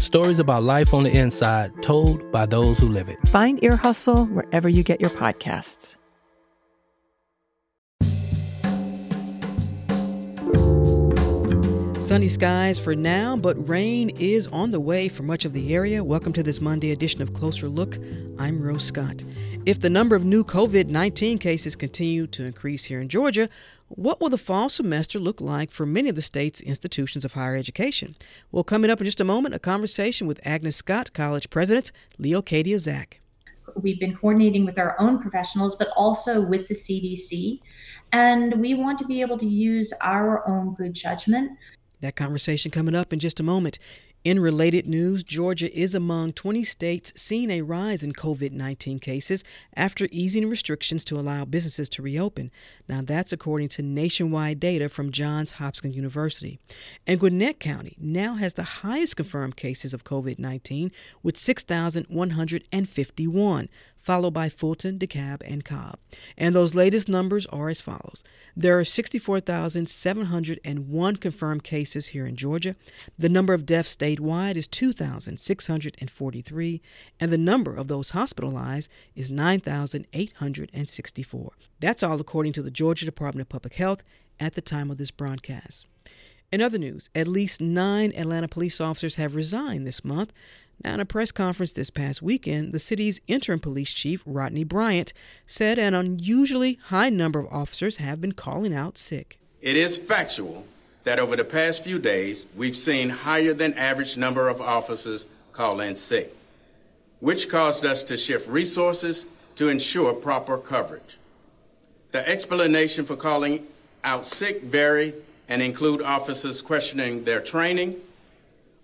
stories about life on the inside told by those who live it. Find Ear Hustle wherever you get your podcasts. Sunny skies for now, but rain is on the way for much of the area. Welcome to this Monday edition of Closer Look. I'm Rose Scott. If the number of new COVID 19 cases continue to increase here in Georgia, what will the fall semester look like for many of the state's institutions of higher education? Well, coming up in just a moment, a conversation with Agnes Scott, college president, Leocadia Zak. We've been coordinating with our own professionals, but also with the CDC. And we want to be able to use our own good judgment that conversation coming up in just a moment. In related news, Georgia is among 20 states seeing a rise in COVID 19 cases after easing restrictions to allow businesses to reopen. Now, that's according to nationwide data from Johns Hopkins University. And Gwinnett County now has the highest confirmed cases of COVID 19 with 6,151 followed by Fulton, DeKalb, and Cobb. And those latest numbers are as follows. There are 64,701 confirmed cases here in Georgia. The number of deaths statewide is 2,643, and the number of those hospitalized is 9,864. That's all according to the Georgia Department of Public Health at the time of this broadcast. In other news, at least nine Atlanta police officers have resigned this month. Now, in a press conference this past weekend, the city's interim police chief, Rodney Bryant, said an unusually high number of officers have been calling out sick. It is factual that over the past few days, we've seen higher than average number of officers call in sick, which caused us to shift resources to ensure proper coverage. The explanation for calling out sick vary and include officers questioning their training,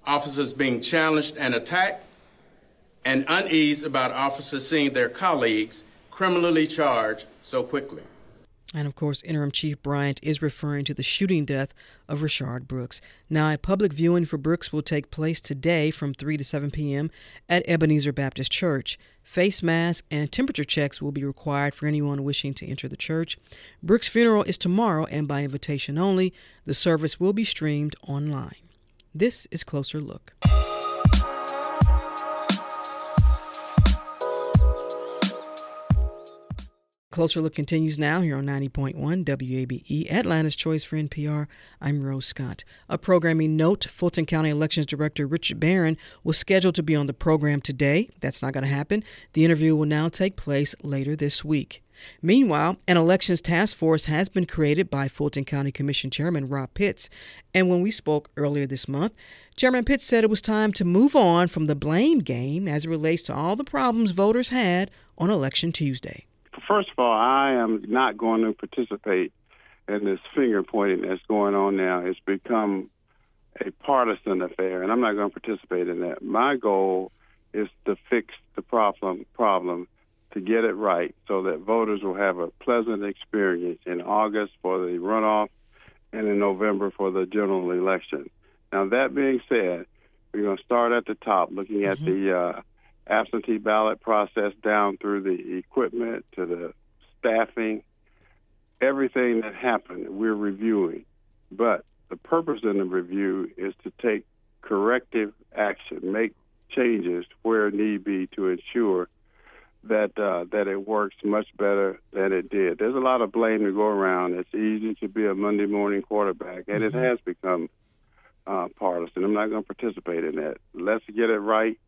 officers being challenged and attacked, and unease about officers seeing their colleagues criminally charged so quickly. And of course, Interim Chief Bryant is referring to the shooting death of Rayshard Brooks. Now, a public viewing for Brooks will take place today from 3 to 7 p.m. at Ebenezer Baptist Church. Face masks and temperature checks will be required for anyone wishing to enter the church. Brooks' funeral is tomorrow and by invitation only. The service will be streamed online. This is Closer Look. Closer Look continues now here on 90.1 WABE, Atlanta's Choice for NPR. I'm Rose Scott. A programming note Fulton County Elections Director Richard Barron was scheduled to be on the program today. That's not going to happen. The interview will now take place later this week. Meanwhile, an elections task force has been created by Fulton County Commission Chairman Rob Pitts. And when we spoke earlier this month, Chairman Pitts said it was time to move on from the blame game as it relates to all the problems voters had on Election Tuesday. First of all, I am not going to participate in this finger pointing that's going on now. It's become a partisan affair, and I'm not going to participate in that. My goal is to fix the problem problem to get it right so that voters will have a pleasant experience in August for the runoff and in November for the general election. Now, that being said, we're going to start at the top, looking at mm-hmm. the uh, absentee ballot process down through the equipment to the staffing, everything that happened, we're reviewing. But the purpose of the review is to take corrective action, make changes where need be to ensure that uh, that it works much better than it did. There's a lot of blame to go around. It's easy to be a Monday morning quarterback, and mm-hmm. it has become uh, partisan. I'm not going to participate in that. Let's get it right.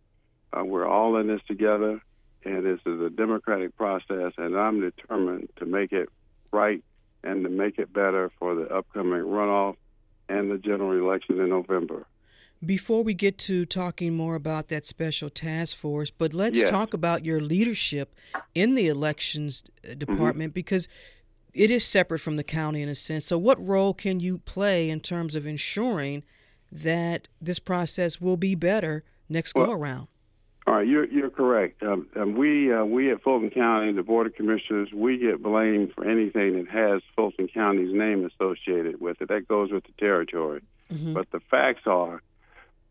Uh, we're all in this together, and this is a democratic process, and I'm determined to make it right and to make it better for the upcoming runoff and the general election in November. Before we get to talking more about that special task force, but let's Yes. talk about your leadership in the elections uh, Mm-hmm. department because it is separate from the county in a sense. So, what role can you play in terms of ensuring that this process will be better next Well, go around? All right, you're you're correct. Um, we uh, we at Fulton County, the Board of Commissioners, we get blamed for anything that has Fulton County's name associated with it. That goes with the territory. But the facts are,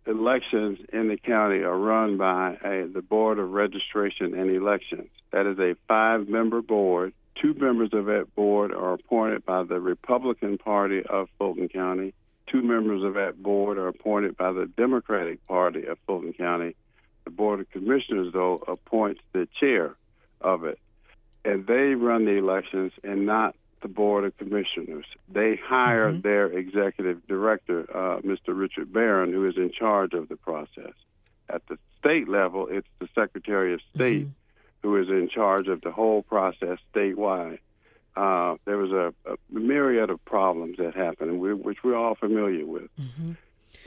elections in the county are run by a, the Board of Registration and Elections. That is a five-member board. Two members of that board are appointed by the Republican Party of Fulton County. Two members of that board are appointed by the Democratic Party of Fulton County. The Board of Commissioners, though, appoints the chair of it. And they run the elections and not the Board of Commissioners. They hire their executive director, uh, Mr. Richard Barron, who is in charge of the process. At the state level, it's the Secretary of State who is in charge of the whole process statewide. Uh, there was a, a myriad of problems that happened, which we're all familiar with.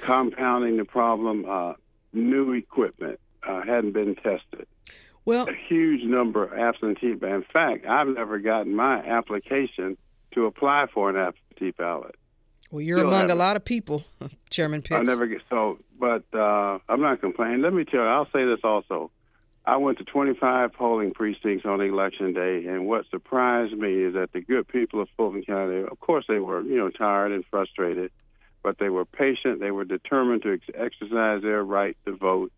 Compounding the problem, uh, new equipment uh, hadn't been tested. Well, A huge number of absentee. ballots. In fact, I've never gotten my application to apply for an absentee ballot. well, you're still among a haven't. lot of people, Chairman Pitts. I never get so, but uh, I'm not complaining. Let me tell you, I'll say this also. I went to 25 polling precincts on election day, and what surprised me is that the good people of Fulton County, of course, they were you know tired and frustrated, but they were patient. They were determined to ex- exercise their right to vote.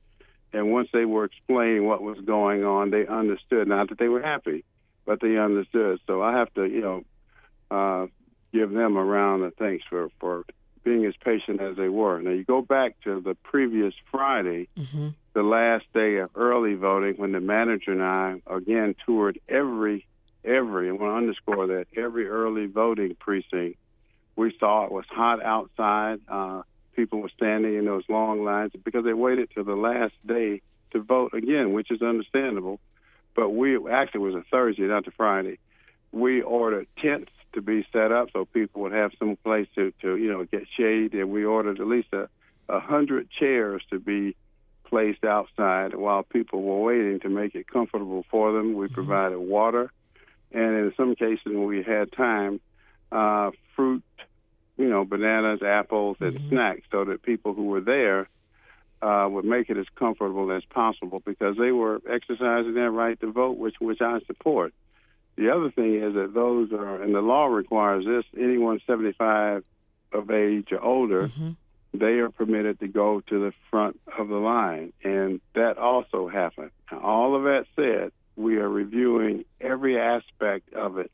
And once they were explaining what was going on, they understood. Not that they were happy, but they understood. So I have to, you know, uh, give them a round of thanks for for being as patient as they were. Now you go back to the previous Friday, the last day of early voting, when the manager and I again toured every every, and I want to underscore that every early voting precinct. We saw it was hot outside. Uh, people were standing in those long lines because they waited till the last day to vote again, which is understandable. But we actually was a Thursday, not the Friday. We ordered tents to be set up so people would have some place to, to you know get shade, and we ordered at least a, a hundred chairs to be placed outside while people were waiting to make it comfortable for them. We provided water, and in some cases, when we had time, uh, fruit, you know, bananas, apples, and snacks, so that people who were there uh, would make it as comfortable as possible because they were exercising their right to vote, which which I support. The other thing is that those are, and the law requires this: anyone 75 of age or older, they are permitted to go to the front of the line, and that also happened. Now, all of that said, we are reviewing every aspect of it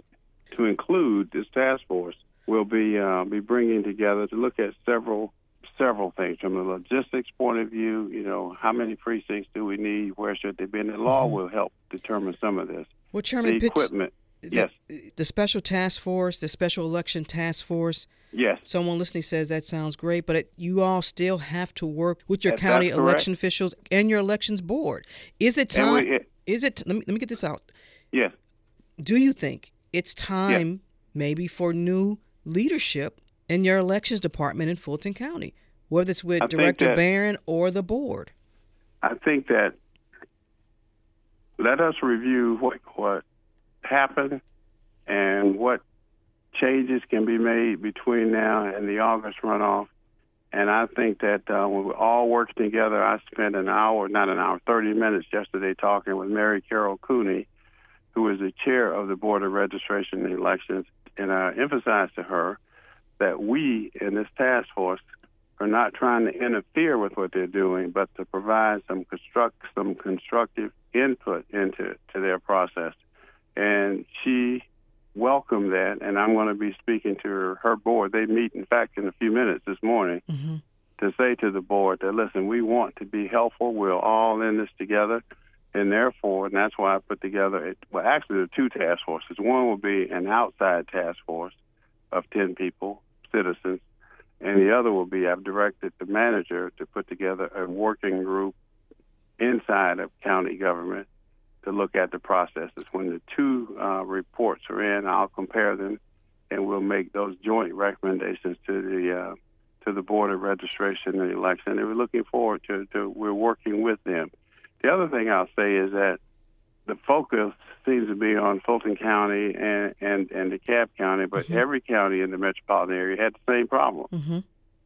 to include this task force. We'll be uh, be bringing together to look at several several things from a logistics point of view. You know, how many precincts do we need? Where should they be? And the law will help determine some of this. Well, Chairman the Pitts, equipment. Yes, the, the special task force, the special election task force. yes. Someone listening says that sounds great, but it, you all still have to work with your That- county correct. election officials and your elections board. Is it time? we- it- is it? Let me, let me get this out. Yes. Do you think it's time maybe for new leadership in your elections department in Fulton County, whether it's with I Director that- Barron or the board? I think that let us review what what happened and what changes can be made between now and the August runoff. And I think that uh, when we all work together, I spent an hour, not an hour, 30 minutes yesterday talking with Mary Carole Cooney, who is the chair of the Board of Registration and Elections, and I emphasized to her that we in this task force are not trying to interfere with what they're doing, but to provide some construct some constructive input into to their process. And she welcomed that, and I'm going to be speaking to her, her board. They meet, in fact, in a few minutes this morning mm-hmm. to say to the board that listen, we want to be helpful. We're all in this together, and therefore, and that's why I put together. It, well, actually, there are two task forces. One will be an outside task force of ten people, citizens, and the other will be I've directed the manager to put together a working group inside of county government to look at the processes. When the two uh, reports are in, I'll compare them, and we'll make those joint recommendations to the uh, to the Board of Registration and Election. They were looking forward to, to we're working with them. The other thing I'll say is that the focus seems to be on Fulton County and and, and DeKalb County, but mm-hmm. every county in the metropolitan area had the same problem. Mm-hmm.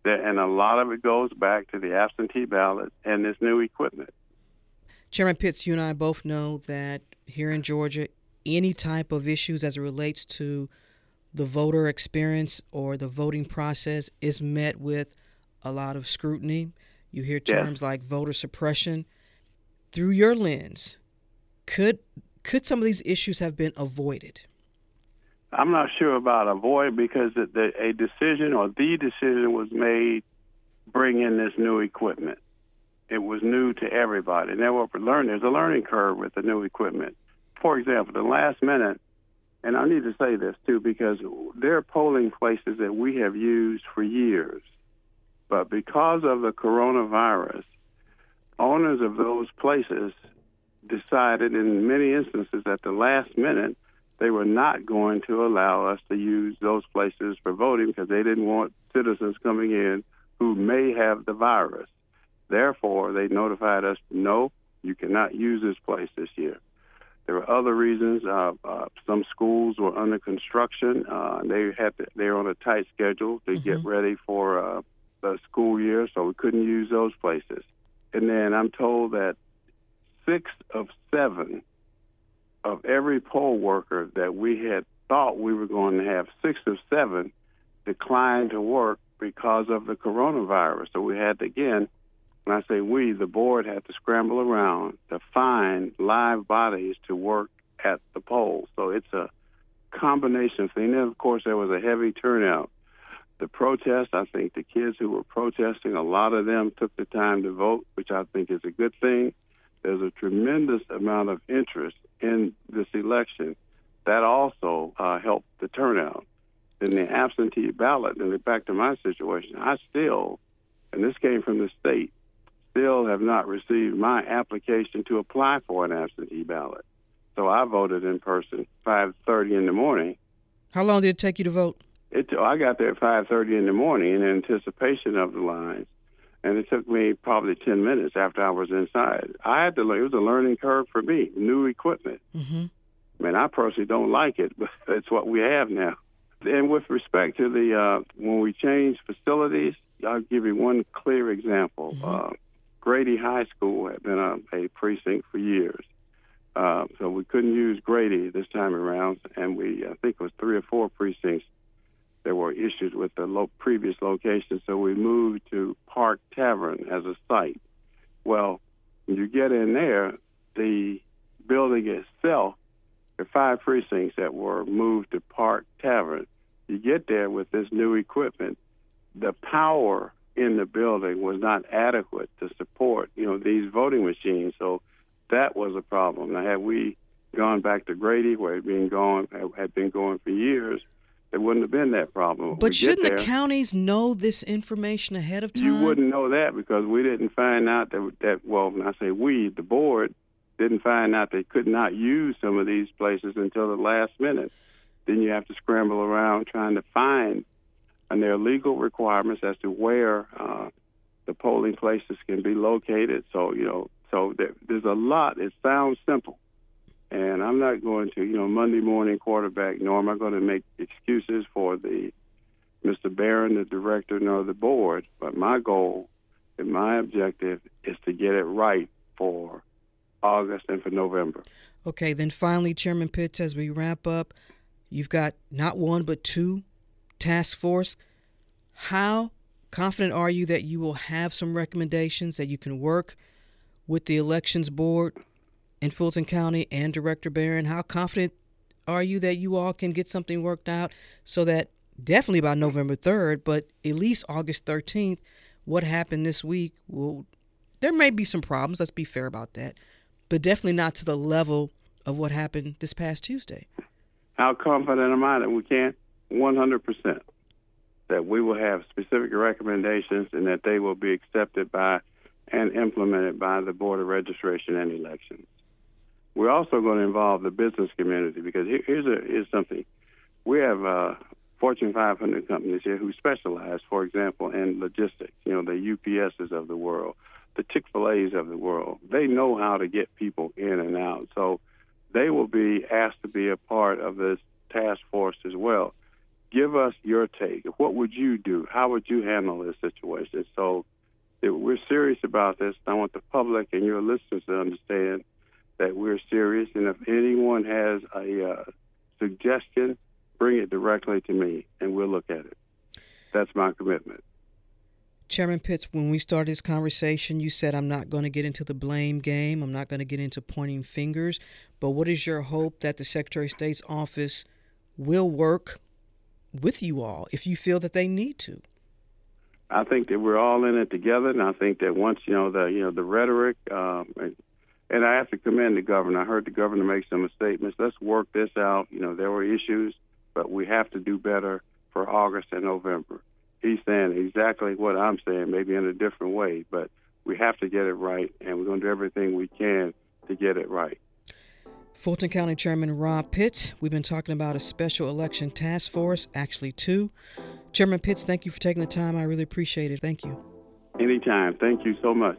and a lot of it goes back to the absentee ballot and this new equipment. Chairman Pitts, you and I both know that here in Georgia, any type of issues as it relates to the voter experience or the voting process is met with a lot of scrutiny. You hear terms yes. like voter suppression. Through your lens, could could some of these issues have been avoided? I'm not sure about avoid because the, the, a decision or the decision was made bring in this new equipment. It was new to everybody. And then what we learned, there's a learning curve with the new equipment. For example, the last minute, and I need to say this too because there are polling places that we have used for years, but because of the coronavirus, owners of those places decided in many instances at the last minute they were not going to allow us to use those places for voting because they didn't want citizens coming in who may have the virus. Therefore, they notified us, no, you cannot use this place this year. There were other reasons. Uh, uh, some schools were under construction. Uh, they had to, they were on a tight schedule to mm-hmm. get ready for uh, the school year, so we couldn't use those places. And then I'm told that six of seven of every poll worker that we had thought we were going to have, six of seven declined to work because of the coronavirus. So we had to again, when I say we, the board had to scramble around to find live bodies to work at the polls. So it's a combination thing. And of course, there was a heavy turnout. The protest, I think the kids who were protesting, a lot of them took the time to vote, which I think is a good thing. There's a tremendous amount of interest in this election. That also uh, helped the turnout. In the absentee ballot, and back to my situation, I still, and this came from the state, still have not received my application to apply for an absentee ballot. So I voted in person 5:30 in the morning. How long did it take you to vote? It, I got there at 5:30 in the morning in anticipation of the lines and it took me probably 10 minutes after I was inside. I had to learn, it was a learning curve for me, new equipment. Mm-hmm. I mean, I personally don't like it, but it's what we have now. And with respect to the, uh, when we change facilities, I'll give you one clear example. Mm-hmm. Uh, Grady High School had been a, a precinct for years. Uh, so we couldn't use Grady this time around, and we, I think it was three or four precincts there were issues with the lo- previous location, so we moved to Park Tavern as a site. Well, when you get in there, the building itself, are five precincts that were moved to Park Tavern. You get there with this new equipment, the power in the building was not adequate to support, you know, these voting machines. So that was a problem. Now, had we gone back to Grady, where it had been going, had been going for years, there wouldn't have been that problem. But shouldn't there, the counties know this information ahead of time? You wouldn't know that because we didn't find out that that well, when I say we, the board didn't find out they could not use some of these places until the last minute. Then you have to scramble around trying to find, and there are legal requirements as to where uh, the polling places can be located. So you know, so there, there's a lot. It sounds simple, and I'm not going to, you know, Monday morning quarterback, nor am I going to make excuses for the Mr. Barron, the director, nor the board. But my goal and my objective is to get it right for August and for November. Okay, then finally, Chairman Pitts, as we wrap up, you've got not one but two task force. How confident are you that you will have some recommendations that you can work with the elections board in Fulton County and Director Barron. How confident are you that you all can get something worked out so that definitely by November 3rd, but at least August 13th, what happened this week will there may be some problems, let's be fair about that, but definitely not to the level of what happened this past Tuesday. How confident am I that we can? 100% that we will have specific recommendations and that they will be accepted by and implemented by the Board of Registration and Elections. We're also going to involve the business community because here, here's a, here's something. We have uh, Fortune 500 companies here who specialize, for example, in logistics. You know, the UPSs of the world, the Chick Fil A's of the world. They know how to get people in and out. So they will be asked to be a part of this task force as well. Give us your take. What would you do? How would you handle this situation? So we're serious about this. I want the public and your listeners to understand that we're serious. And if anyone has a uh, suggestion, bring it directly to me and we'll look at it. That's my commitment. Chairman Pitts, when we started this conversation, you said, I'm not going to get into the blame game. I'm not going to get into pointing fingers. But what is your hope that the Secretary of State's office will work with you all if you feel that they need to? I think that we're all in it together, and I think that once you know the you know the rhetoric, um, and, I have to commend the governor. I heard the governor make some statements. Let's work this out. You know there were issues, but we have to do better for August and November. He's saying exactly what I'm saying, maybe in a different way, but we have to get it right, and we're going to do everything we can to get it right. Fulton County Chairman Rob Pitts, we've been talking about a special election task force, actually two. Chairman Pitts, thank you for taking the time. I really appreciate it. Thank you. Anytime. Thank you so much.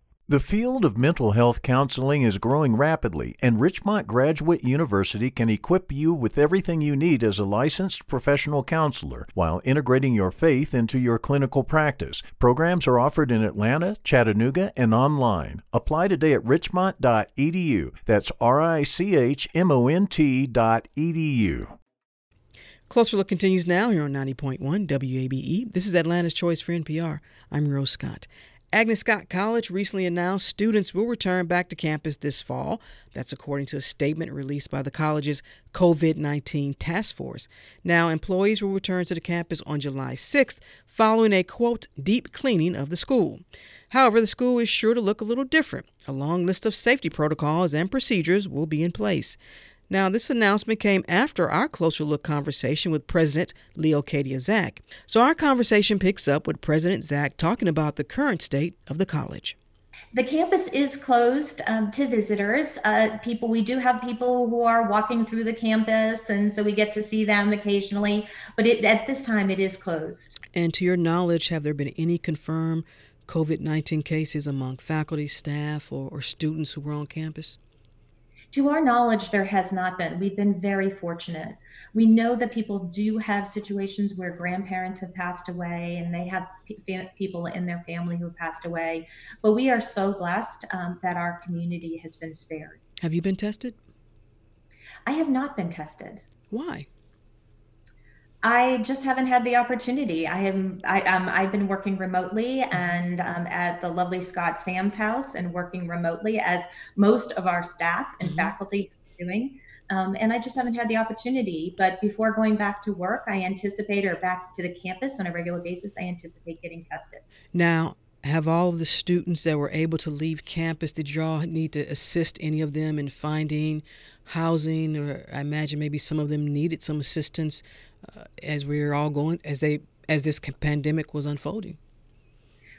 The field of mental health counseling is growing rapidly, and Richmont Graduate University can equip you with everything you need as a licensed professional counselor while integrating your faith into your clinical practice. Programs are offered in Atlanta, Chattanooga, and online. Apply today at richmont.edu. That's R I C H M O N T.edu. Closer Look continues now here on 90.1 WABE. This is Atlanta's Choice for NPR. I'm Rose Scott. Agnes Scott College recently announced students will return back to campus this fall. That's according to a statement released by the college's COVID 19 task force. Now, employees will return to the campus on July 6th following a quote, deep cleaning of the school. However, the school is sure to look a little different. A long list of safety protocols and procedures will be in place. Now, this announcement came after our closer look conversation with President Leo Leocadia Zak. So, our conversation picks up with President Zak talking about the current state of the college. The campus is closed um, to visitors. Uh, people, we do have people who are walking through the campus, and so we get to see them occasionally. But it, at this time, it is closed. And to your knowledge, have there been any confirmed COVID 19 cases among faculty, staff, or, or students who were on campus? To our knowledge, there has not been. We've been very fortunate. We know that people do have situations where grandparents have passed away and they have people in their family who have passed away. But we are so blessed um, that our community has been spared. Have you been tested? I have not been tested. Why? I just haven't had the opportunity. I am I um I've been working remotely and um, at the lovely Scott Sam's house and working remotely as most of our staff and mm-hmm. faculty are doing. Um, and I just haven't had the opportunity. But before going back to work, I anticipate or back to the campus on a regular basis, I anticipate getting tested. Now, have all of the students that were able to leave campus, did you all need to assist any of them in finding housing? Or I imagine maybe some of them needed some assistance uh, as we are all going as they as this pandemic was unfolding?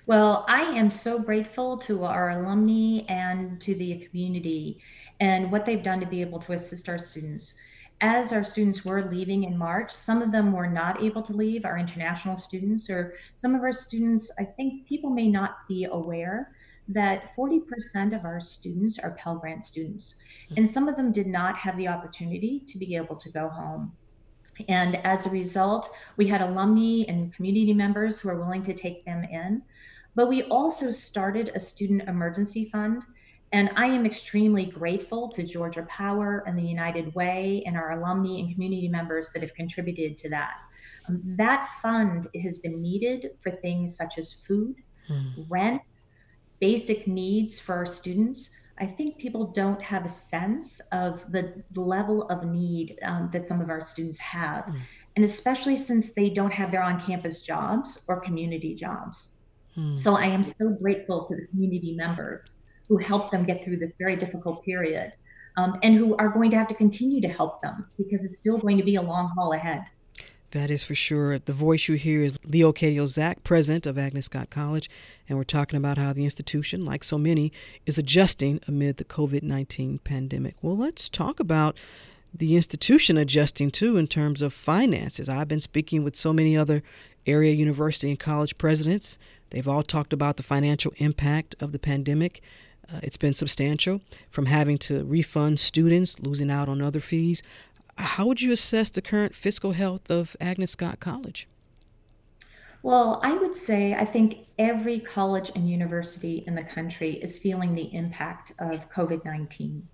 Well, I am so grateful to our alumni and to the community and what they've done to be able to assist our students. As our students were leaving in March, some of them were not able to leave, our international students, or some of our students, I think people may not be aware that 40% of our students are Pell Grant students. Hmm. And some of them did not have the opportunity to be able to go home. And as a result, we had alumni and community members who are willing to take them in. But we also started a student emergency fund. And I am extremely grateful to Georgia Power and the United Way and our alumni and community members that have contributed to that. Um, that fund has been needed for things such as food, hmm. rent, basic needs for our students. I think people don't have a sense of the level of need um, that some of our students have. Mm. And especially since they don't have their on campus jobs or community jobs. Mm. So I am so grateful to the community members who helped them get through this very difficult period. um, and who are going to have to continue to help them because it's still going to be a long haul ahead. That is for sure. The voice you hear is Leocadia Zak, president of Agnes Scott College, and we're talking about how the institution, like so many, is adjusting amid the COVID 19 pandemic. Well, let's talk about the institution adjusting too in terms of finances. I've been speaking with so many other area university and college presidents. They've all talked about the financial impact of the pandemic. Uh, it's been substantial from having to refund students, losing out on other fees, how would you assess the current fiscal health of Agnes Scott College? Well, I would say I think every college and university in the country is feeling the impact of COVID 19.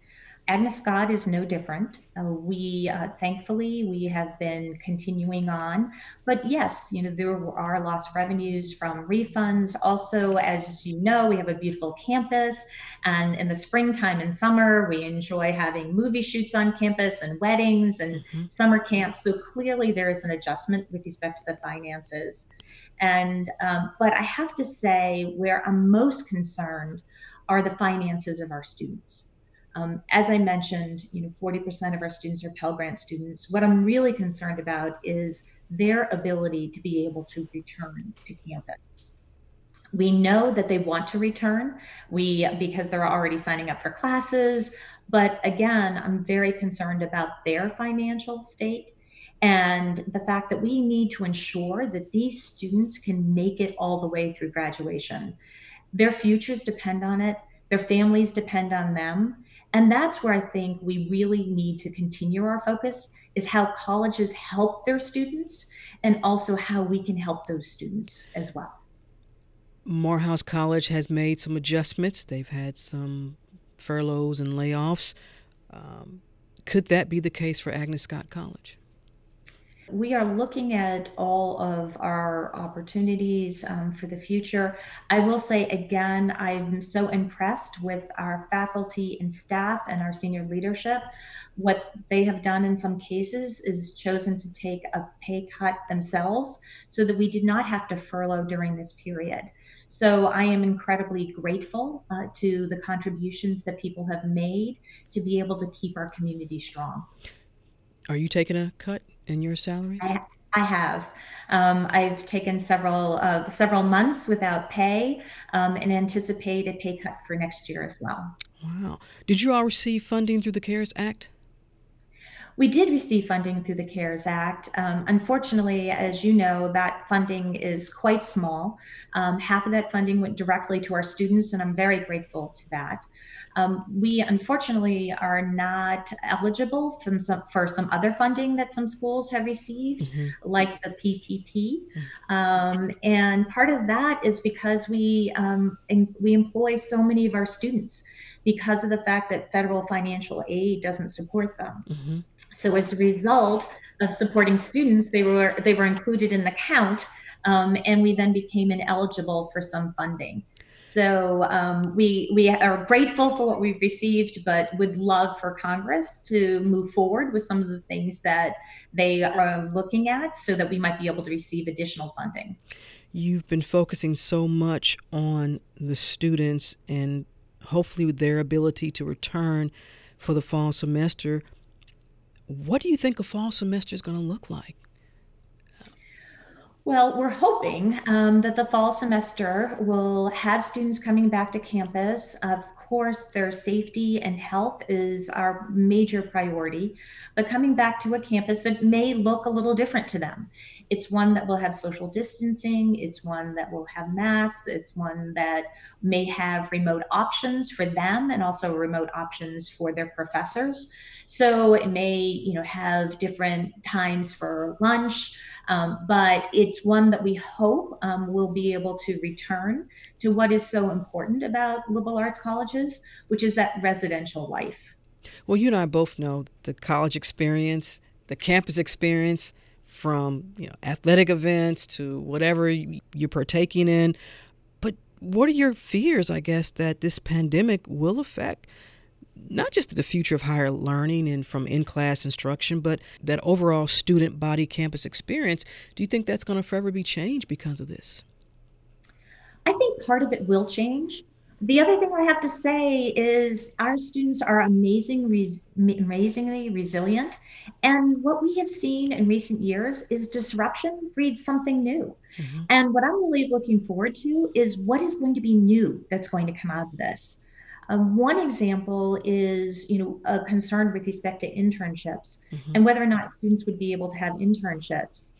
Agnes Scott is no different. Uh, we, uh, thankfully, we have been continuing on. But yes, you know, there are lost revenues from refunds. Also, as you know, we have a beautiful campus. And in the springtime and summer, we enjoy having movie shoots on campus and weddings and mm-hmm. summer camps. So clearly, there is an adjustment with respect to the finances. And, um, but I have to say, where I'm most concerned are the finances of our students um, as I mentioned, you know, 40% of our students are Pell Grant students. What I'm really concerned about is their ability to be able to return to campus. We know that they want to return, we because they're already signing up for classes. But again, I'm very concerned about their financial state and the fact that we need to ensure that these students can make it all the way through graduation. Their futures depend on it, their families depend on them. And that's where I think we really need to continue our focus is how colleges help their students and also how we can help those students as well. Morehouse College has made some adjustments. They've had some furloughs and layoffs. Um, could that be the case for Agnes Scott College? We are looking at all of our opportunities um, for the future. I will say again, I'm so impressed with our faculty and staff and our senior leadership. What they have done in some cases is chosen to take a pay cut themselves so that we did not have to furlough during this period. So I am incredibly grateful uh, to the contributions that people have made to be able to keep our community strong. Are you taking a cut? In your salary? I, I have. Um, I've taken several uh, several months without pay um, and anticipate a pay cut for next year as well. Wow! Did you all receive funding through the CARES Act? We did receive funding through the CARES Act. Um, unfortunately, as you know, that funding is quite small. Um, half of that funding went directly to our students, and I'm very grateful to that. Um, we unfortunately are not eligible some, for some other funding that some schools have received, mm-hmm. like the PPP. Mm-hmm. Um, and part of that is because we um, we employ so many of our students because of the fact that federal financial aid doesn't support them. Mm-hmm. So as a result of supporting students, they were they were included in the count. Um, and we then became ineligible for some funding. So um, we we are grateful for what we've received, but would love for Congress to move forward with some of the things that they are looking at, so that we might be able to receive additional funding. You've been focusing so much on the students and hopefully their ability to return for the fall semester. What do you think a fall semester is going to look like? Well, we're hoping um, that the fall semester will have students coming back to campus. Of course, their safety and health is our major priority, but coming back to a campus that may look a little different to them. It's one that will have social distancing, it's one that will have masks, it's one that may have remote options for them and also remote options for their professors. So it may, you know, have different times for lunch. Um, but it's one that we hope um, will be able to return to what is so important about liberal arts colleges, which is that residential life. Well, you and I both know the college experience, the campus experience, from you know athletic events to whatever you're partaking in. But what are your fears? I guess that this pandemic will affect not just the future of higher learning and from in class instruction, but that overall student body campus experience. Do you think that's going to forever be changed because of this? I think part of it will change. The other thing I have to say is our students are amazing, res- amazingly resilient. And what we have seen in recent years is disruption breeds something new. Mm-hmm. And what I'm really looking forward to is what is going to be new that's going to come out of this. Um, one example is, you know, a concern with respect to internships mm-hmm. and whether or not students would be able to have internships.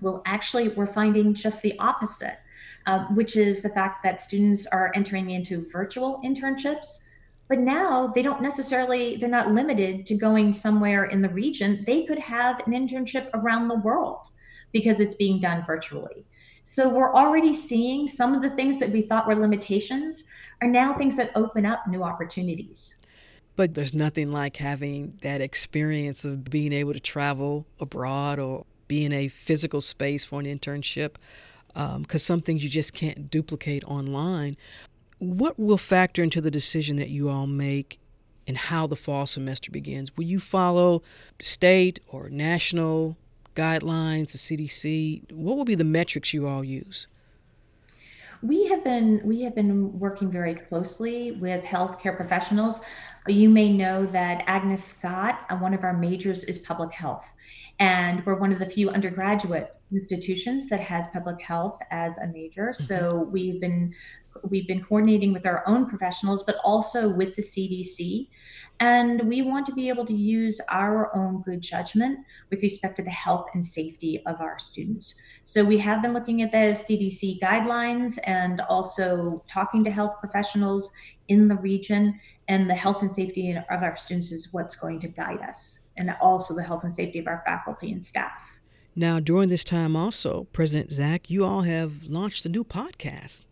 Well, actually, we're finding just the opposite uh, which is the fact that students are entering into virtual internships. But now they don't necessarily, they're not limited to going somewhere in the region. They could have an internship around the world because it's being done virtually. So we're already seeing some of the things that we thought were limitations are now things that open up new opportunities. But there's nothing like having that experience of being able to travel abroad or be in a physical space for an internship because um, some things you just can't duplicate online. What will factor into the decision that you all make and how the fall semester begins? Will you follow state or national guidelines, the CDC? What will be the metrics you all use? We have been we have been working very closely with healthcare professionals. You may know that Agnes Scott, uh, one of our majors is public health. And we're one of the few undergraduate institutions that has public health as a major. Mm-hmm. So we've been we've been coordinating with our own professionals, but also with the CDC. And we want to be able to use our own good judgment with respect to the health and safety of our students. So we have been looking at the CDC guidelines and also talking to health professionals in the region. And the health and safety of our students is what's going to guide us, and also the health and safety of our faculty and staff. Now, during this time, also, President Zak, you all have launched a new podcast.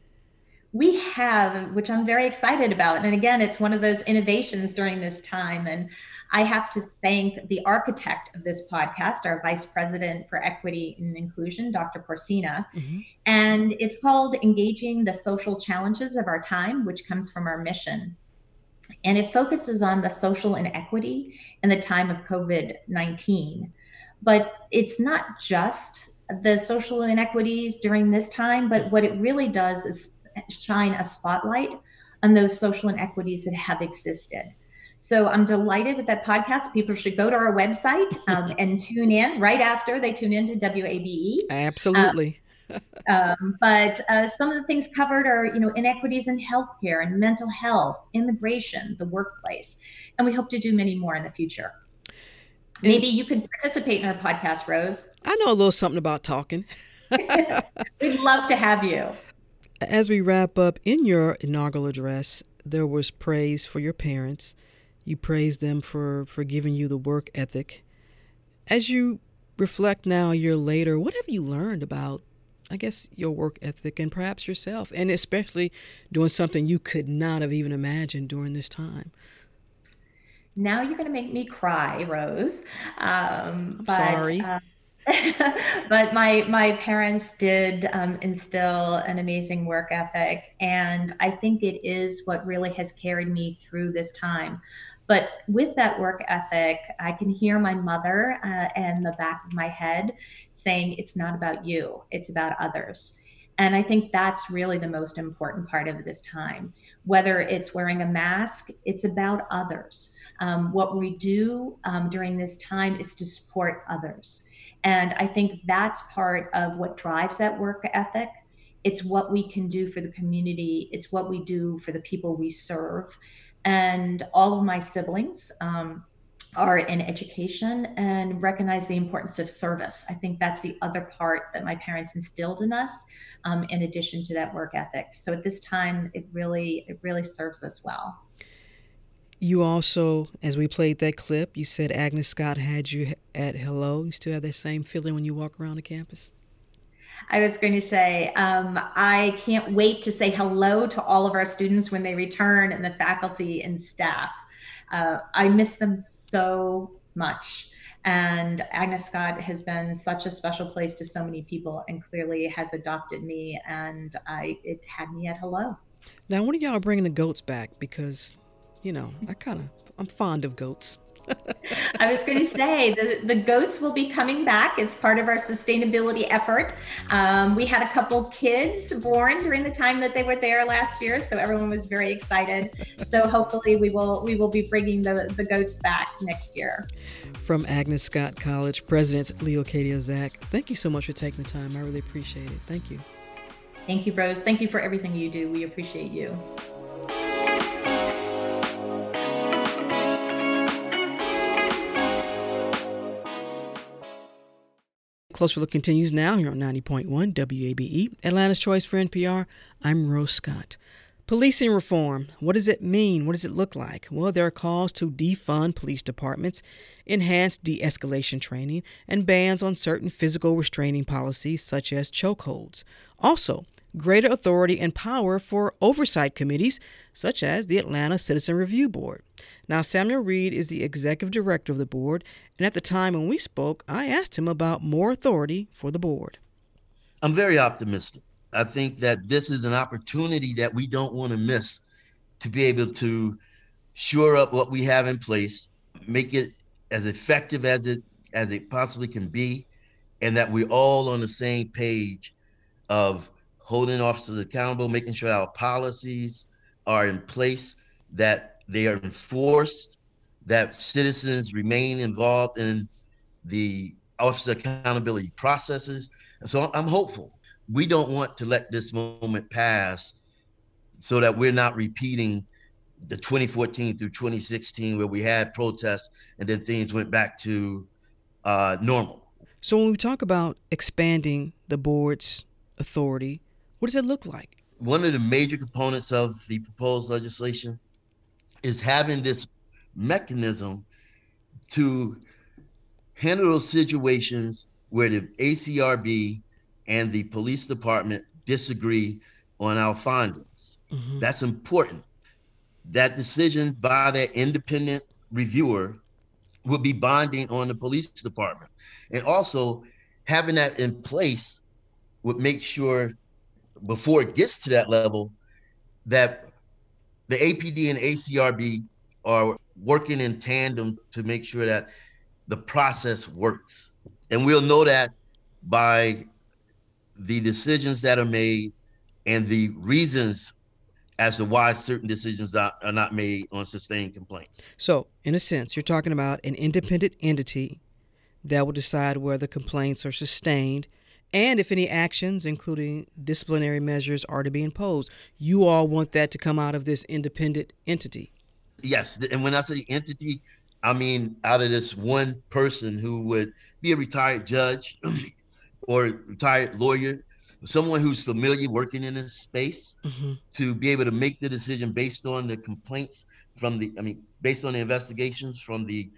We have, which I'm very excited about. And again, it's one of those innovations during this time. And I have to thank the architect of this podcast, our Vice President for Equity and Inclusion, Dr. Porcena. Mm-hmm. And it's called Engaging the Social Challenges of Our Time, which comes from our mission. And it focuses on the social inequity in the time of COVID 19. But it's not just the social inequities during this time, but what it really does is shine a spotlight on those social inequities that have existed. So I'm delighted with that podcast. People should go to our website um, and tune in right after they tune into WABE. Absolutely. Um, um, but uh, some of the things covered are, you know, inequities in healthcare and mental health, immigration, the workplace, and we hope to do many more in the future. Maybe you could participate in our podcast, Rose. I know a little something about talking. We'd love to have you. As we wrap up, in your inaugural address, there was praise for your parents. You praised them for, for giving you the work ethic. As you reflect now a year later, what have you learned about, I guess, your work ethic and perhaps yourself, and especially doing something you could not have even imagined during this time? Now you're going to make me cry, Rose. Um, I'm but, sorry. Uh, but my my parents did um, instill an amazing work ethic, and I think it is what really has carried me through this time. But with that work ethic, I can hear my mother uh, in the back of my head saying, "It's not about you; it's about others." And I think that's really the most important part of this time. Whether it's wearing a mask, it's about others. Um, what we do um, during this time is to support others. And I think that's part of what drives that work ethic. It's what we can do for the community, it's what we do for the people we serve. And all of my siblings, um, are in education and recognize the importance of service. I think that's the other part that my parents instilled in us, um, in addition to that work ethic. So at this time, it really it really serves us well. You also, as we played that clip, you said Agnes Scott had you at hello. You still have that same feeling when you walk around the campus. I was going to say, um, I can't wait to say hello to all of our students when they return and the faculty and staff. Uh, I miss them so much. And Agnes Scott has been such a special place to so many people and clearly has adopted me and I it had me at hello. Now, when are y'all bringing the goats back? Because, you know, I kind of, I'm fond of goats. I was going to say the, the goats will be coming back. It's part of our sustainability effort. Um, we had a couple kids born during the time that they were there last year, so everyone was very excited. So hopefully we will we will be bringing the, the goats back next year. From Agnes Scott College, President Leocadia Zak, thank you so much for taking the time. I really appreciate it. Thank you. Thank you, Rose. Thank you for everything you do. We appreciate you. Closer Look continues now here on 90.1 WABE, Atlanta's Choice for NPR. I'm Rose Scott. Policing reform. What does it mean? What does it look like? Well, there are calls to defund police departments, enhance de escalation training, and bans on certain physical restraining policies such as chokeholds. Also, greater authority and power for oversight committees such as the Atlanta Citizen Review Board. Now, Samuel Reed is the executive director of the board, and at the time when we spoke, I asked him about more authority for the board. I'm very optimistic. I think that this is an opportunity that we don't want to miss to be able to shore up what we have in place, make it as effective as it as it possibly can be, and that we're all on the same page of holding officers accountable, making sure our policies are in place, that they are enforced, that citizens remain involved in the officer accountability processes. And so I'm hopeful. We don't want to let this moment pass so that we're not repeating the 2014 through 2016 where we had protests and then things went back to uh, normal. So when we talk about expanding the board's authority, what does it look like? One of the major components of the proposed legislation is having this mechanism to handle those situations where the ACRB and the police department disagree on our findings. Mm-hmm. That's important. That decision by that independent reviewer will be binding on the police department. And also having that in place would make sure before it gets to that level that the APD and ACRB are working in tandem to make sure that the process works. And we'll know that by the decisions that are made and the reasons as to why certain decisions are not made on sustained complaints. So, in a sense, you're talking about an independent entity that will decide whether complaints are sustained and if any actions, including disciplinary measures, are to be imposed. You all want that to come out of this independent entity. Yes. And when I say entity, I mean out of this one person who would be a retired judge or retired lawyer, someone who's familiar working in this space mm-hmm. to be able to make the decision based on the complaints from the, I mean, based on the investigations from the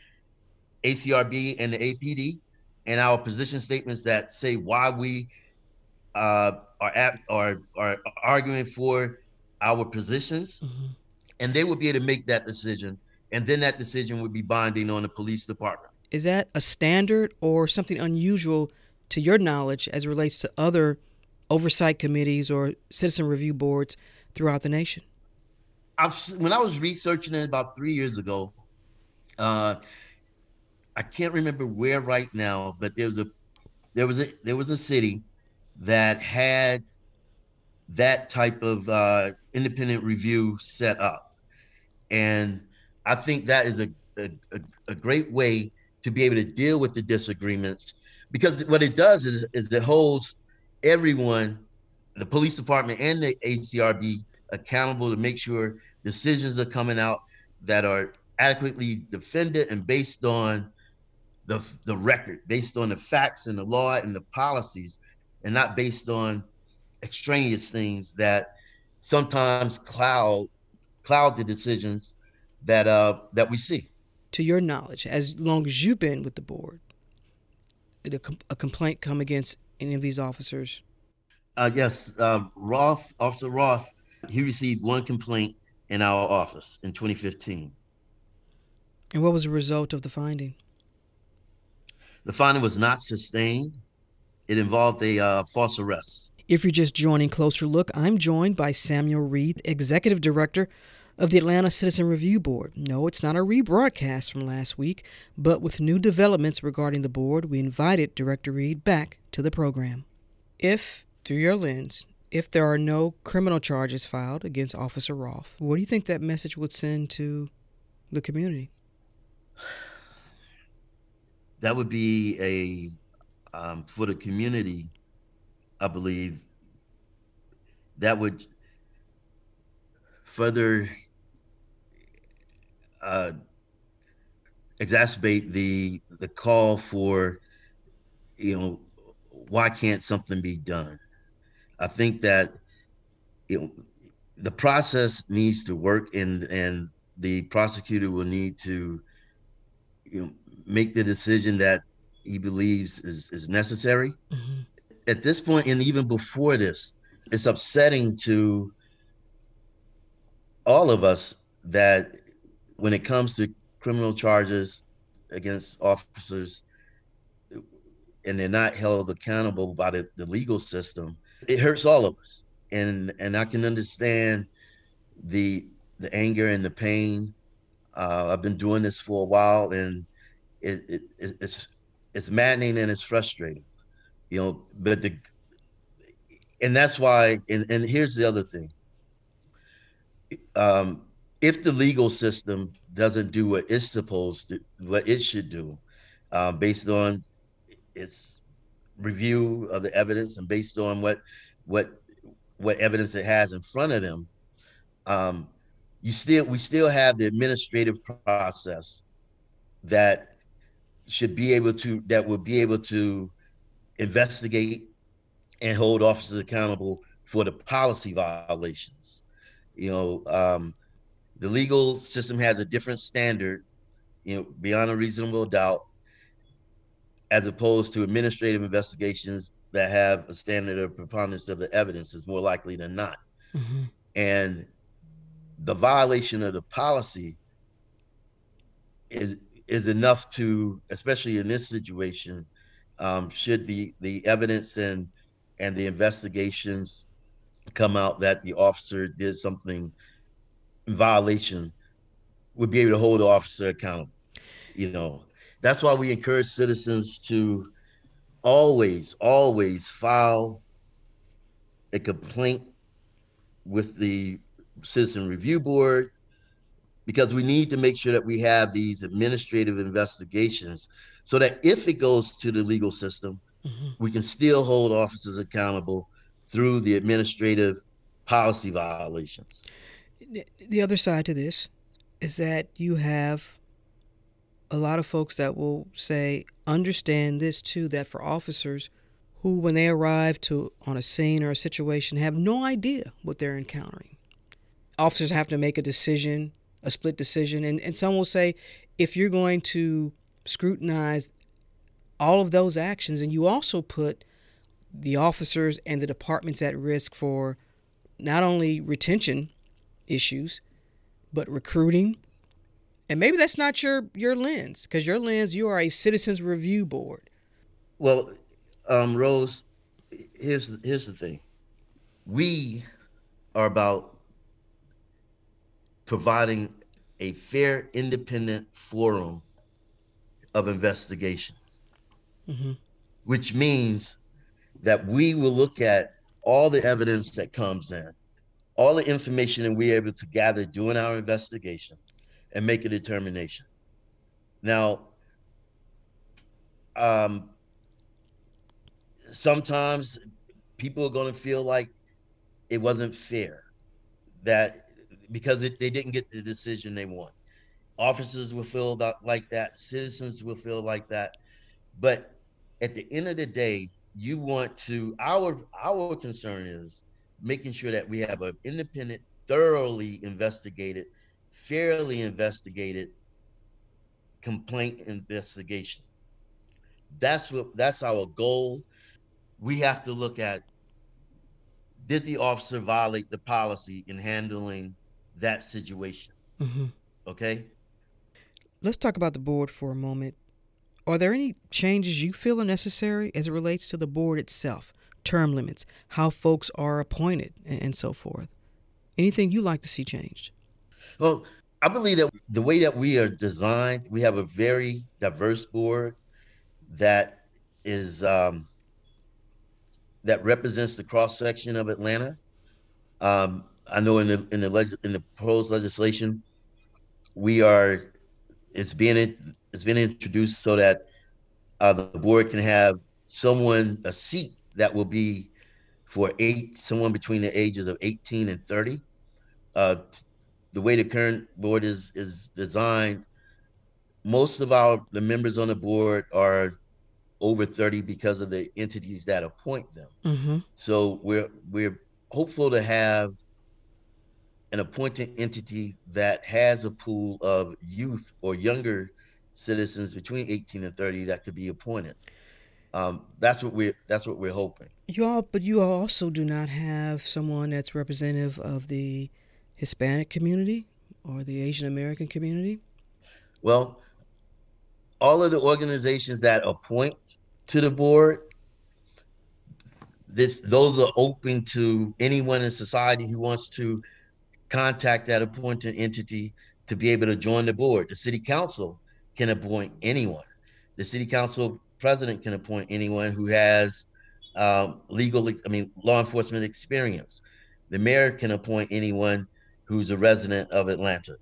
ACRB and the APD and our position statements that say why we uh, are, at, are are arguing for our positions, mm-hmm. and they would be able to make that decision, and then that decision would be binding on the police department. Is that a standard or something unusual to your knowledge as it relates to other oversight committees or citizen review boards throughout the nation? I've, when I was researching it about three years ago, uh, I can't remember where right now, but there was a there was a there was a city that had that type of uh, independent review set up, and I think that is a, a a great way to be able to deal with the disagreements because what it does is is it holds everyone, the police department and the ACRB accountable to make sure decisions are coming out that are adequately defended and based on the the record based on the facts and the law and the policies and not based on extraneous things that sometimes cloud cloud the decisions that uh that we see. To your knowledge as long as you've been with the board did a, a complaint come against any of these officers? Uh yes uh, Rolfe officer Rolfe he received one complaint in our office in 2015 and what was the result of the finding the finding was not sustained. It involved a uh, false arrest. If you're just joining Closer Look, I'm joined by Samuel Reed, Executive Director of the Atlanta Citizen Review Board. No, it's not a rebroadcast from last week, but with new developments regarding the board, we invited Director Reed back to the program. If, through your lens, if there are no criminal charges filed against Officer Rolfe, what do you think that message would send to the community? That would be a, um, for the community, I believe, that would further uh, exacerbate the the call for you know why can't something be done? I think that know the process needs to work and and the prosecutor will need to you know make the decision that he believes is is necessary mm-hmm. at this point and even before this it's upsetting to all of us that when it comes to criminal charges against officers and they're not held accountable by the, the legal system, it hurts all of us. And and I can understand the the anger and the pain. Uh, I've been doing this for a while, and it, it, it's it's maddening and it's frustrating, you know. But the and that's why. And and here's the other thing. Um, if the legal system doesn't do what it's supposed to, what it should do, um, based on its review of the evidence and based on what what what evidence it has in front of them, um, you still we still have the administrative process that should be able to that will be able to investigate and hold officers accountable for the policy violations. You know, um, the legal system has a different standard, you know, beyond a reasonable doubt, as opposed to administrative investigations that have a standard of preponderance of the evidence is more likely than not. Mm-hmm. And the violation of the policy is is enough to, especially in this situation, um, should the the evidence and and the investigations come out that the officer did something in violation would be able to hold the officer accountable. You know, that's why we encourage citizens to always, always file a complaint with the Citizen Review Board because we need to make sure that we have these administrative investigations so that if it goes to the legal system, mm-hmm. we can still hold officers accountable through the administrative policy violations the other side to this is that you have a lot of folks that will say understand this too that for officers who when they arrive to on a scene or a situation have no idea what they're encountering officers have to make a decision a split decision and, and some will say if you're going to scrutinize all of those actions and you also put the officers and the departments at risk for not only retention issues, but recruiting. And maybe that's not your your lens because your lens you are a citizens review board. Well, um, Rose, here's here's the thing. We are about providing a fair, independent forum of investigations, mm-hmm. which means that we will look at all the evidence that comes in all the information that we're able to gather during our investigation and make a determination. Now, um, sometimes people are going to feel like it wasn't fair that because it, they didn't get the decision they want. Officers will feel that, like that, citizens will feel like that. But at the end of the day, you want to our our concern is making sure that we have an independent, thoroughly investigated, fairly investigated complaint investigation. That's what that's our goal. We have to look at did the officer violate the policy in handling that situation? Mm-hmm. Okay. Let's talk about the board for a moment. Are there any changes you feel are necessary as it relates to the board itself? term limits, how folks are appointed, and so forth. Anything you'd like to see changed? Well, I believe that the way that we are designed, we have a very diverse board that is um, that represents the cross section of Atlanta. Um, I know in the in the leg, in the proposed legislation, we are it's being it's been introduced so that uh, the board can have someone a seat that will be for eight someone between the ages of 18 and 30 uh, the way the current board is is designed most of our the members on the board are over 30 because of the entities that appoint them Mm-hmm. so we're we're hopeful to have an appointed entity that has a pool of youth or younger citizens between 18 and 30 that could be appointed. Um, that's what we're that's what we're hoping. You all, but you all also do not have someone that's representative of the Hispanic community or the Asian American community. Well, all of the organizations that appoint to the board, this those are open to anyone in society who wants to contact that appointed entity to be able to join the board. The city council can appoint anyone. The city council president can appoint anyone who has um, legal, I mean, law enforcement experience. The mayor can appoint anyone who's a resident of Atlanta.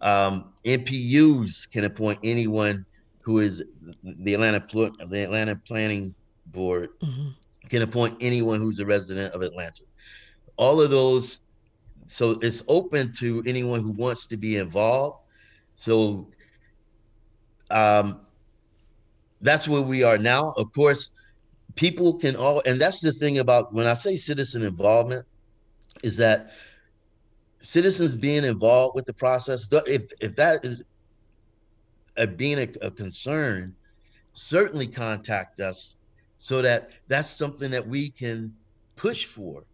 Um, NPUs can appoint anyone who is the Atlanta the Atlanta Planning Board Mm-hmm. can appoint anyone who's a resident of Atlanta. All of those, so it's open to anyone who wants to be involved. So um, that's where we are now. Of course, people can all, and that's the thing about when I say citizen involvement, is that citizens being involved with the process. If if that is a, being a, a concern, certainly contact us so that that's something that we can push for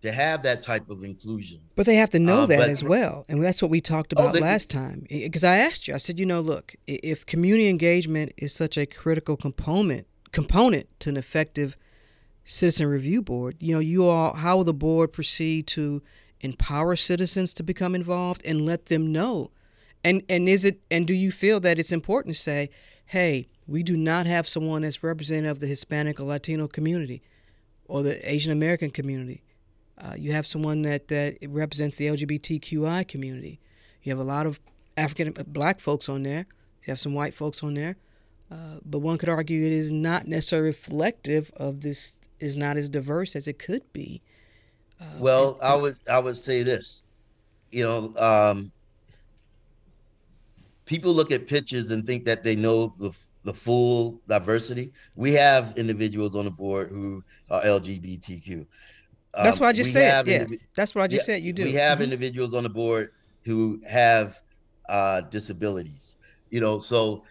to have that type of inclusion. But they have to know Uh, that but- as well, and that's what we talked Oh, about they- last time. Because I asked you, I said, you know, look, if community engagement is such a critical component component to an effective citizen review board, you know, you all, how will the board proceed to empower citizens to become involved and let them know? And and is it and do you feel that it's important to say, hey, we do not have someone that's representative of the Hispanic or Latino community or the Asian American community? Uh, you have someone that that represents the LGBTQI community. You have a lot of African black folks on there. You have some white folks on there. Uh, but one could argue it is not necessarily reflective of this. Is not as diverse as it could be. Uh, Well, I would I would say this, you know, um, people look at pictures and think that they know the the full diversity. We have individuals on the board who are LGBTQ. That's Um, what I just said. Yeah, indivi- that's what I just yeah, said. You do. We have Mhm. individuals on the board who have uh, disabilities. You know, so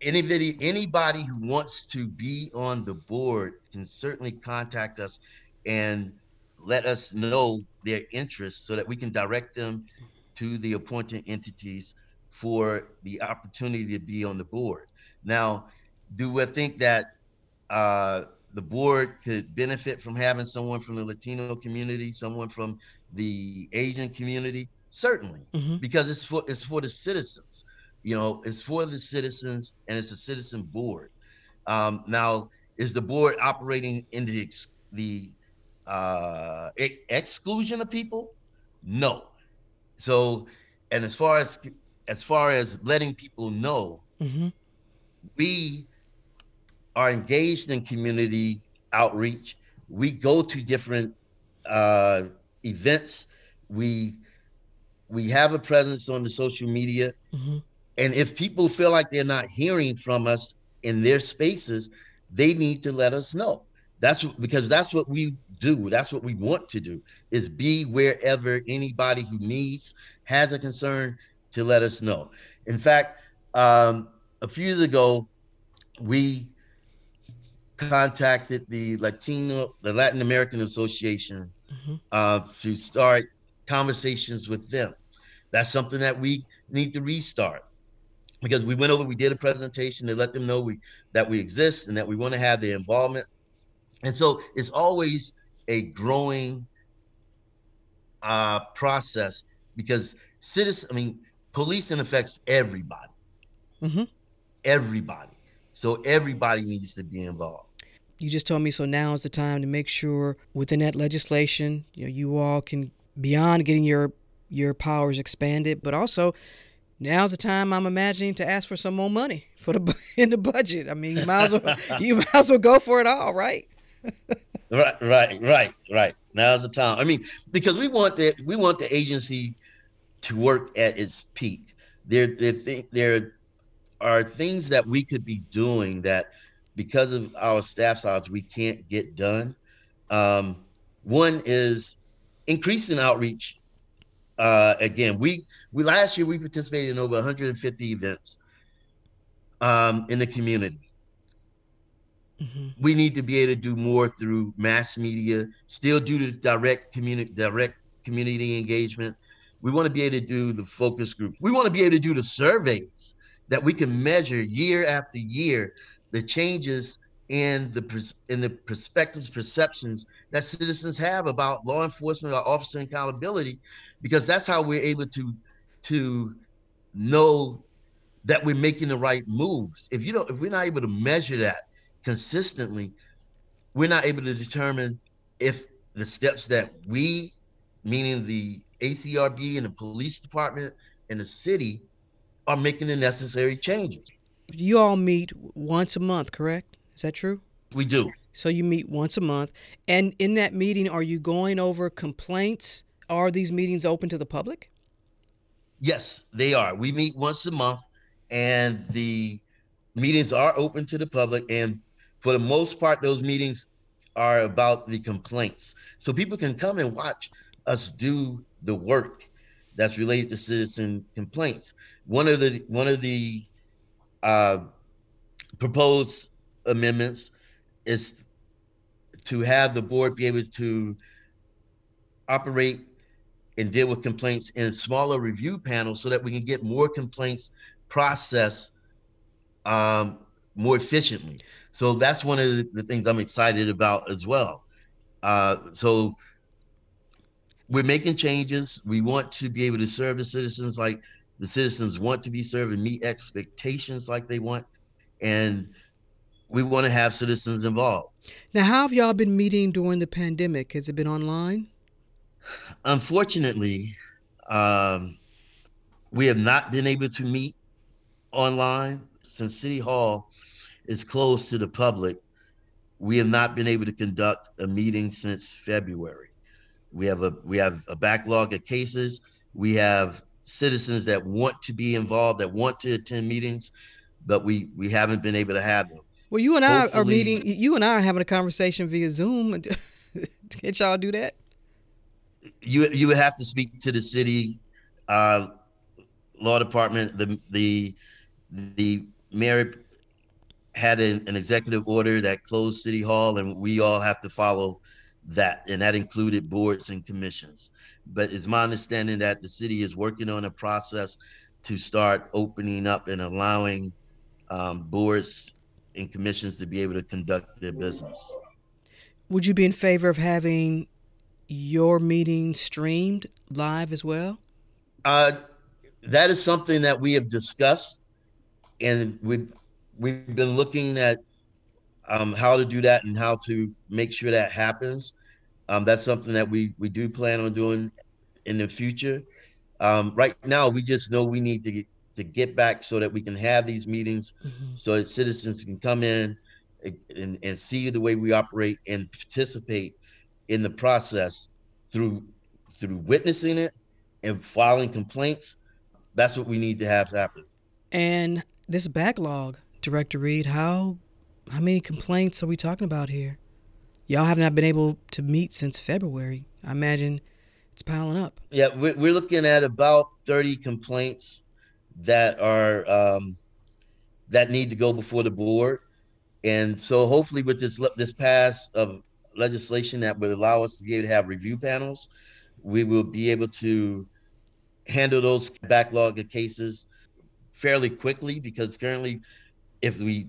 anybody anybody who wants to be on the board can certainly contact us and let us know their interests so that we can direct them to the appointed entities for the opportunity to be on the board. Now, do I think that uh, the board could benefit from having someone from the Latino community, someone from the Asian community? Certainly, Mhm. because it's for it's for the citizens. You know, it's for the citizens, and it's a citizen board. Um, now, is the board operating in the ex- the uh, ex- exclusion of people? No. So, and as far as as far as letting people know, Mhm. we are engaged in community outreach. We go to different uh, events. We we have a presence on the social media, Mhm. and if people feel like they're not hearing from us in their spaces, they need to let us know. That's what, because that's what we do. That's what we want to do is be wherever anybody who needs has a concern to let us know. In fact, um, a few years ago, we contacted the Latino, the Latin American Association Mhm. uh, to start conversations with them. That's something that we need to restart because we went over, we did a presentation to let them know we that we exist and that we want to have their involvement. And so it's always a growing uh, process because citizen. I mean, policing affects everybody. Mm-hmm. Everybody. So everybody needs to be involved. You just told me so now is the time to make sure within that legislation, you know, you all can beyond getting your your powers expanded, but also now's the time I'm imagining to ask for some more money for the in the budget. I mean, you might as well you might as well go for it all, right? right, right, right, right. Now's the time. I mean, because we want the we want the agency to work at its peak. There, there, there are things that we could be doing that, because of our staff size, we can't get done. Um, one is increasing outreach. Uh, again, we we last year we participated in over 150 events um, in the community. Mm-hmm. We need to be able to do more through mass media, still do the direct community direct community engagement. We want to be able to do the focus group. We want to be able to do the surveys that we can measure year after year the changes in the in the perspectives perceptions that citizens have about law enforcement or officer accountability because that's how we're able to to know that we're making the right moves. If you don't if we're not able to measure that consistently we're not able to determine if the steps that we meaning the acrb and the police department and the city are making the necessary changes you all meet once a month correct is that true? We do. So you meet once a month. And in that meeting, are you going over complaints? Are these meetings open to the public? Yes, they are. We meet once a month, and the meetings are open to the public. And for the most part, those meetings are about the complaints. So people can come and watch us do the work that's related to citizen complaints. One of the one of the uh, proposed amendments is to have the board be able to operate and deal with complaints in smaller review panels so that we can get more complaints processed um, more efficiently. So that's one of the, things I'm excited about as well. Uh, so we're making changes. We want to be able to serve the citizens like the citizens want to be served and meet expectations like they want. And we want to have citizens involved. Now, how have y'all been meeting during the pandemic? Has it been online? Unfortunately, um, we have not been able to meet online since City Hall is closed to the public. We have not been able to conduct a meeting since February. We have a we have a backlog of cases. We have citizens that want to be involved, that want to attend meetings, but we we haven't been able to have them. Well, you and I are meeting. You and I are having a conversation via Zoom. Can't y'all do that? You you would have to speak to the city uh, law department. The the the mayor had an, an executive order that closed city hall, and we all have to follow that, and that included boards and commissions. But it's my understanding that the city is working on a process to start opening up and allowing um, boards and commissions to be able to conduct their business. Would you be in favor of having your meeting streamed live as well? Uh, that is something that we have discussed, and we've we've been looking at um, how to do that and how to make sure that happens. Um, that's something that we we do plan on doing in the future. Um, right now, we just know we need to to get back so that we can have these meetings mm-hmm. so that citizens can come in and, and see the way we operate and participate in the process through through witnessing it and filing complaints that's what we need to have happen and this backlog director reed how how many complaints are we talking about here y'all have not been able to meet since february i imagine it's piling up yeah we're looking at about 30 complaints that are um, that need to go before the board. And so hopefully with this this pass of legislation that would allow us to be able to have review panels, we will be able to handle those backlog of cases fairly quickly because currently if we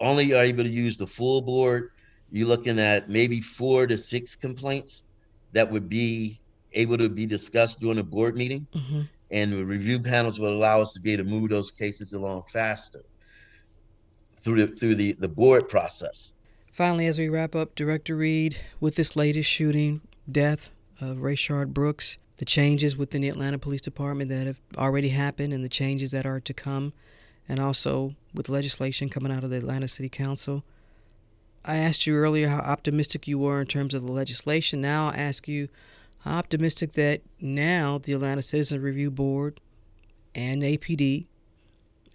only are able to use the full board, you're looking at maybe four to six complaints that would be able to be discussed during a board meeting. Mm-hmm. and the review panels will allow us to be able to move those cases along faster through the through the, the board process. Finally, as we wrap up, Director Reed, with this latest shooting, death of Rayshard Brooks, the changes within the Atlanta Police Department that have already happened and the changes that are to come, and also with legislation coming out of the Atlanta City Council. I asked you earlier how optimistic you were in terms of the legislation. Now I'll ask you how optimistic that now the Atlanta Citizen Review Board and APD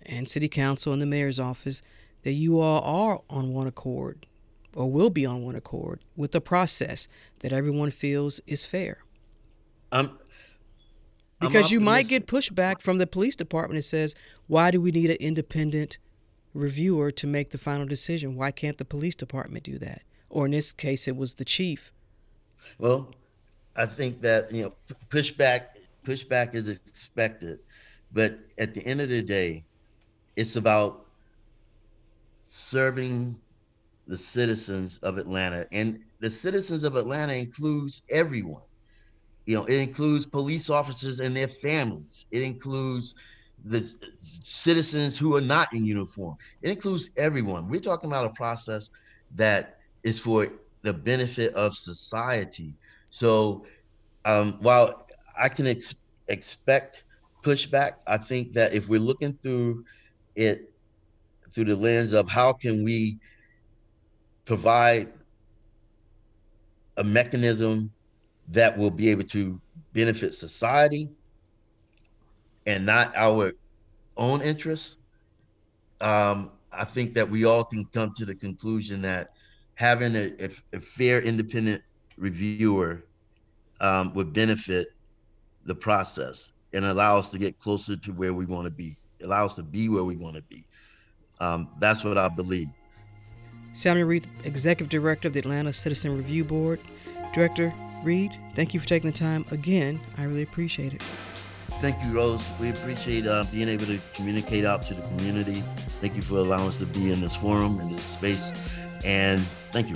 and City Council and the Mayor's Office that you all are on one accord or will be on one accord with the process that everyone feels is fair. Um, because you might get pushback from the police department that says, why do we need an independent reviewer to make the final decision? Why can't the police department do that? Or in this case, it was the chief. Well, I think that you know pushback pushback is expected, but at the end of the day, it's about serving the citizens of Atlanta, and the citizens of Atlanta includes everyone. You know, it includes police officers and their families. It includes the citizens who are not in uniform. It includes everyone. We're talking about a process that is for the benefit of society. So, um, while I can ex- expect pushback, I think that if we're looking through it through the lens of how can we provide a mechanism that will be able to benefit society and not our own interests, um, I think that we all can come to the conclusion that having a, a, a fair, independent reviewer um, would benefit the process and allow us to get closer to where we want to be, allow us to be where we want to be. Um, that's what I believe. Samuel Reed, Executive Director of the Atlanta Citizen Review Board. Director Reed, thank you for taking the time again. I really appreciate it. Thank you, Rose. We appreciate uh, being able to communicate out to the community. Thank you for allowing us to be in this forum, in this space, and thank you.